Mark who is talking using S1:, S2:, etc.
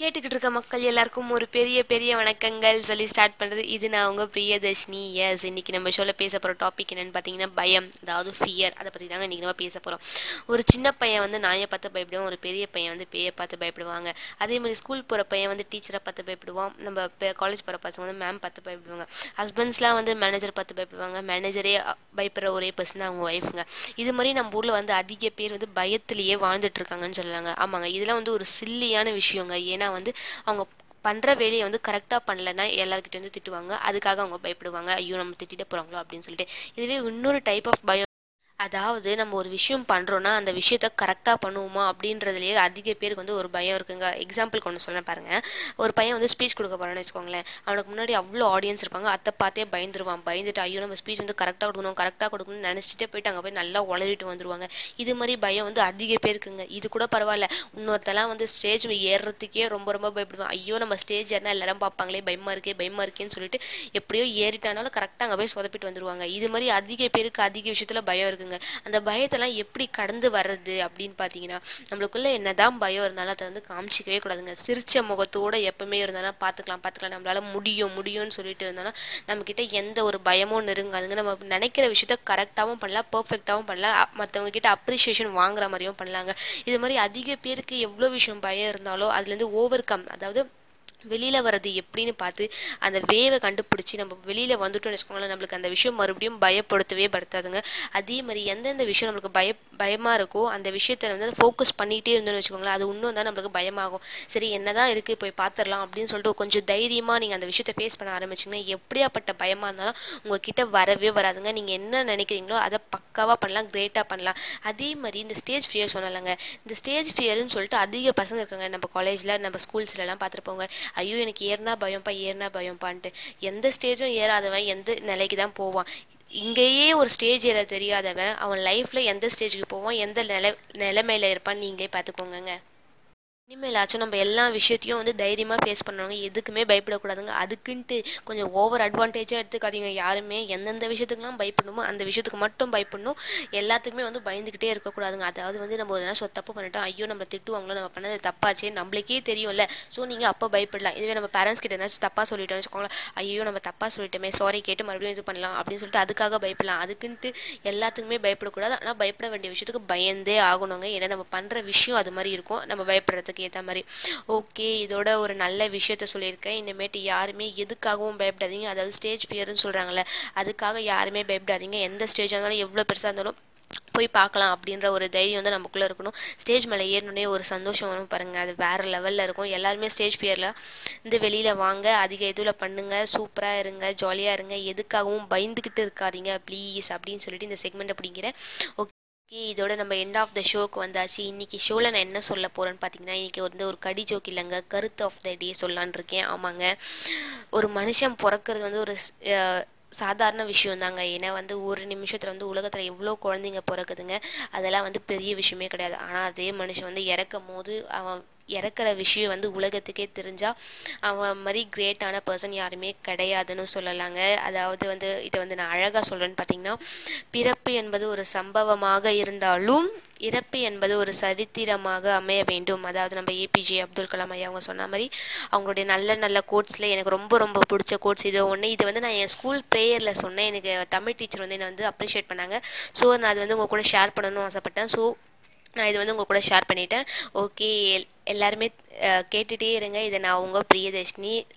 S1: கேட்டுக்கிட்டு இருக்க மக்கள் எல்லாருக்கும் ஒரு பெரிய பெரிய வணக்கங்கள் சொல்லி ஸ்டார்ட் பண்ணுறது இது நான் உங்கள் பிரியதர்ஷினி. எஸ் இன்னைக்கு நம்ம ஷோவில் பேச போகிற டாபிக் என்னென்னு பார்த்தீங்கன்னா பயம். அதாவது ஃபியர் அதை பற்றி தாங்க இன்றைக்கி நம்ம பேச போகிறோம் ஒரு சின்ன பையன் வந்து நாயை பார்த்து பயப்படுவான். ஒரு பெரிய பையன் வந்து பேயை பார்த்து பயப்படுவாங்க. அதே மாதிரி ஸ்கூல் போகிற பையன் வந்து டீச்சரை பார்த்து பயப்படுவான். நம்ம காலேஜ் போகிற பசங்க வந்து மேம் பார்த்து பயப்படுவாங்க. ஹஸ்பண்ட்ஸ்லாம் வந்து மேனேஜர் பார்த்து பயப்படுவாங்க. மேனேஜரே பயப்படுற ஒரே பர்சன் தான் அவங்க ஒய்ஃபுங்க இது மாதிரி நம்ம ஊரில் வந்து அதிக பேர் வந்து பயத்திலேயே வாழ்ந்துட்டு இருக்காங்கன்னு சொல்லலாங்க. ஆமாங்க. இதெல்லாம் வந்து ஒரு சில்லியான விஷயங்க. ஏன்னா வந்து அவங்க பண்ணுற வேலையை வந்து கரெக்டாக பண்ணலைன்னா எல்லாருக்கிட்ட வந்து திட்டுவாங்க. அதுக்காக அவங்க பயப்படுவாங்க. ஐயோ நம்ம திட்டிட போகிறாங்களோ அப்படின்னு சொல்லிட்டு. இதுவே இன்னொரு டைப் ஆஃப் பயம் அதாவது நம்ம ஒரு விஷயம் பண்ணுறோன்னா அந்த விஷயத்த கரெக்டாக பண்ணுவோமா அப்படின்றதுலேயே அதிக பேருக்கு வந்து ஒரு பயம் இருக்குங்க. எக்ஸாம்பிளுக்கு ஒன்று சொல்ல பாருங்கள் ஒரு பையன் வந்து ஸ்பீச் கொடுக்க போகிறான்னு வச்சுக்கோங்களேன். அவனுக்கு முன்னாடி அவ்வளோ ஆடியன்ஸ் இருப்பாங்க. அதை பார்த்தே பயந்துருவான். பயந்துட்டு ஐயோ நம்ம ஸ்பீச் வந்து கரெக்டாக கொடுக்கணும் கரெக்டாக கொடுக்கணும்னு நினச்சிட்டே போயிட்டு அங்கே போய் நல்லா உளறிட்டு வந்துருவாங்க. இது மாதிரி பயம் வந்து அதிக பேருக்குங்க. இது கூட பரவாயில்ல. இன்னொருத்தெல்லாம் வந்து ஸ்டேஜ் ஏறுறதுக்கே ரொம்ப ரொம்ப பயப்படுவான். ஐயோ நம்ம ஸ்டேஜ் ஏறினா எல்லாரும் பார்ப்பாங்களே பயமாக இருக்கே பயமாக இருக்கேன்னு சொல்லிட்டு எப்படியோ ஏறிட்டானாலும் கரெக்டாக அங்கே போய் சொதப்பிட்டு வந்துருவாங்க. இது மாதிரி அதிக பேருக்கு அதிக விஷயத்தில் பயம் இருக்குங்க. அந்த பயத்தெல்லாம் எப்படி கடந்து வர்றது அப்படின்னு பார்த்தீங்கன்னா நம்மளுக்குள்ளே என்னதான் பயம் இருந்தாலும் அதை வந்து காமிச்சிக்கவே கூடாதுங்க. சிரிச்ச முகத்தோடு எப்பவுமே இருந்தாலும் பார்த்துக்கலாம் பார்த்துக்கலாம். நம்மளால முடியும் முடியும்னு சொல்லிட்டு இருந்தாலும் நம்மக்கிட்ட எந்த ஒரு பயமும் நெருங்காதுங்க நம்ம நினைக்கிற விஷயத்த கரெக்டாகவும் பண்ணலாம் பர்ஃபெக்டாகவும் பண்ணலாம். மற்றவங்க கிட்ட அப்ரிஷியேஷன் வாங்குற மாதிரியும் பண்ணலாங்க. இது மாதிரி அதிக பேருக்கு எவ்வளோ விஷயம் பயம் இருந்தாலோ அதுலேருந்து ஓவர் கம் அதாவது வெளியில் வர்றது எப்படின்னு பார்த்து அந்த வேவை கண்டுபிடிச்சி நம்ம வெளியில் வந்துட்டோம்னு வச்சுக்கோங்களேன் நம்மளுக்கு அந்த விஷயம் மறுபடியும் பயப்படுத்தவே படுத்தாதுங்க. அதே மாதிரி எந்தெந்த விஷயம் நம்மளுக்கு பய பயமாக இருக்கோ அந்த விஷயத்த வந்து ஃபோக்கஸ் பண்ணிகிட்டே இருந்தோம்னு வச்சுக்கோங்களேன் அது இன்னும் தான் நம்மளுக்கு பயமாகும். சரி என்ன தான் இருக்குது போய் பார்த்துடலாம் அப்படின்னு சொல்லிட்டு கொஞ்சம் தைரியமாக நீங்கள் அந்த விஷயத்தை ஃபேஸ் பண்ண ஆரம்பிச்சிங்கன்னா எப்படியாப்பட்ட பயமாக இருந்தாலும் உங்ககிட்ட வரவே வராதுங்க. நீங்கள் என்ன நினைக்கிறீங்களோ அதை பக்காவாக பண்ணலாம் கிரேட்டாக பண்ணலாம். அதே மாதிரி இந்த ஸ்டேஜ் ஃபியர் சொன்னலங்க இந்த ஸ்டேஜ் ஃபியர்னு சொல்லிட்டு அதிக பசங்க இருக்காங்க. நம்ம காலேஜில் நம்ம ஸ்கூல்ஸ்லலாம் பார்த்துருப்போங்க. ஐயோ எனக்கு ஏறினா பயம்ப்பா ஏறினா பயம்ப்பான்ட்டு எந்த ஸ்டேஜும் ஏறாதவன் எந்த நிலைக்கு தான் போவான். இங்கேயே ஒரு ஸ்டேஜ் ஏற தெரியாதவன் அவன் லைஃப்பில் எந்த ஸ்டேஜுக்கு போவான் எந்த நில நிலைமையில் இருப்பான்னு நீங்களே பார்த்துக்கோங்க இனிமேலாச்சும் நம்ம எல்லா விஷயத்தையும் வந்து தைரியமாக ஃபேஸ் பண்ணுவாங்க எதுக்குமே பயப்படக்கூடாதுங்க. அதுக்குன்ட்டு கொஞ்சம் ஓவர் அட்வான்டேஜாக எடுத்துக்காதீங்க. யாருமே எந்தெந்த விஷயத்துக்குலாம் பயப்படணுமோ அந்த விஷயத்துக்கு மட்டும் பயப்படணும். எல்லாத்துக்குமே வந்து பயந்துக்கிட்டே இருக்கக்கூடாதுங்க. அதாவது வந்து நம்ம எதனா சொ தப்பு பண்ணிட்டோம். ஐயோ நம்ம திட்டுவாங்களோ நம்ம பண்ணது தப்பாச்சே நம்மளுக்கே தெரியும்ல. ஸோ நீங்கள் அப்போ பயப்படலாம். இதுவே நம்ம பேரண்ட்ஸ் கிட்ட ஏதாச்சும் தப்பாக சொல்லிட்டோம்னு வச்சுக்கோங்களேன். ஐயோ நம்ம தப்பாக சொல்லிட்டோமே. சாரி கேட்டு மறுபடியும் இது பண்ணலாம் அப்படின்னு சொல்லிட்டு அதுக்காக பயப்படலாம். அதுக்குன்ட்டு எல்லாத்துக்குமே பயப்படக்கூடாது. ஆனால் பயப்பட வேண்டிய விஷயத்துக்கு பயந்தே ஆகணுங்க. ஏன்னா நம்ம பண்ணுற விஷயம் அது மாதிரி இருக்கும். நம்ம பயப்படுறதுக்கு ஏற்ற மாதிரி. ஓகே இதோட ஒரு நல்ல விஷயத்த சொல்லியிருக்கேன். இனிமேட்டு யாருமே எதுக்காகவும் பயப்படாதீங்க. அதாவது ஸ்டேஜ் ஃபியர்னு சொல்கிறாங்களே அதுக்காக யாருமே பயப்படாதீங்க. எந்த ஸ்டேஜாக இருந்தாலும் எவ்வளோ பெருசாக இருந்தாலும் போய் பார்க்கலாம் அப்படின்ற ஒரு தைரியம் வந்து நமக்குள்ளே இருக்கணும். ஸ்டேஜ் மேலே ஏறினோடனே ஒரு சந்தோஷம் வரும் பாருங்கள் அது வேறு லெவலில் இருக்கும். எல்லாருமே ஸ்டேஜ் ஃபியரில் இந்த வெளியில் வாங்க அதிக இதில் பண்ணுங்கள் சூப்பராக இருங்க ஜாலியாக இருங்க. எதுக்காகவும் பயந்துக்கிட்டு இருக்காதீங்க ப்ளீஸ் அப்படின்னு சொல்லிட்டு இந்த செக்மெண்ட்டை அப்படிங்கிறேன் ஓகே ஓகே இதோட நம்ம எண்ட் ஆஃப் த ஷோக்கு வந்தாச்சு. இன்றைக்கி ஷோவில் நான் என்ன சொல்ல போகிறேன்னு பார்த்தீங்கன்னா இன்றைக்கி வந்து ஒரு கடி ஜோக் இல்லைங்க. கருத்து ஆஃப் த டே சொல்லான் இருக்கேன். ஆமாங்க. ஒரு மனுஷன் பிறக்கிறது வந்து ஒரு சாதாரண விஷயம் தாங்க. ஏன்னா வந்து ஒரு நிமிஷத்தில் வந்து உலகத்தில் எவ்வளோ குழந்தைங்க பிறக்குதுங்க. அதெல்லாம் வந்து பெரிய விஷயமே கிடையாது. ஆனால் அதே மனுஷன் வந்து இறக்கும் போது அவன் இறக்குற விஷயம் வந்து உலகத்துக்கே தெரிஞ்சால் அவன் மாதிரி கிரேட்டான பர்சன் யாருமே கிடையாதுன்னு சொல்லலாங்க. அதாவது வந்து இதை வந்து நான் அழகாக சொல்கிறேன்னு பார்த்தீங்கன்னா பிறப்பு என்பது ஒரு சம்பவமாக இருந்தாலும் இறப்பு என்பது ஒரு சரித்திரமாக அமைய வேண்டும். அதாவது நம்ம ஏபிஜே அப்துல் கலாம் ஐயா அவங்க சொன்ன மாதிரி அவங்களுடைய நல்ல நல்ல கோட்ஸில் எனக்கு ரொம்ப ரொம்ப பிடிச்ச கோட்ஸ் இது ஒன்று இது வந்து நான் என் ஸ்கூல் ப்ரேயரில் சொன்னேன். எனக்கு தமிழ் டீச்சர் வந்து என்னை வந்து அப்ரிஷியேட் பண்ணாங்க. ஸோ நான் அது வந்து உங்கள் கூட ஷேர் பண்ணணும்னு ஆசைப்பட்டேன். ஸோ நான் இது வந்து உங்கள் கூட ஷேர் பண்ணிட்டேன். ஓகே எல்லாருமே கேட்டுகிட்டே இருங்க. இதை நான் உங்கள் பிரியதர்ஷினி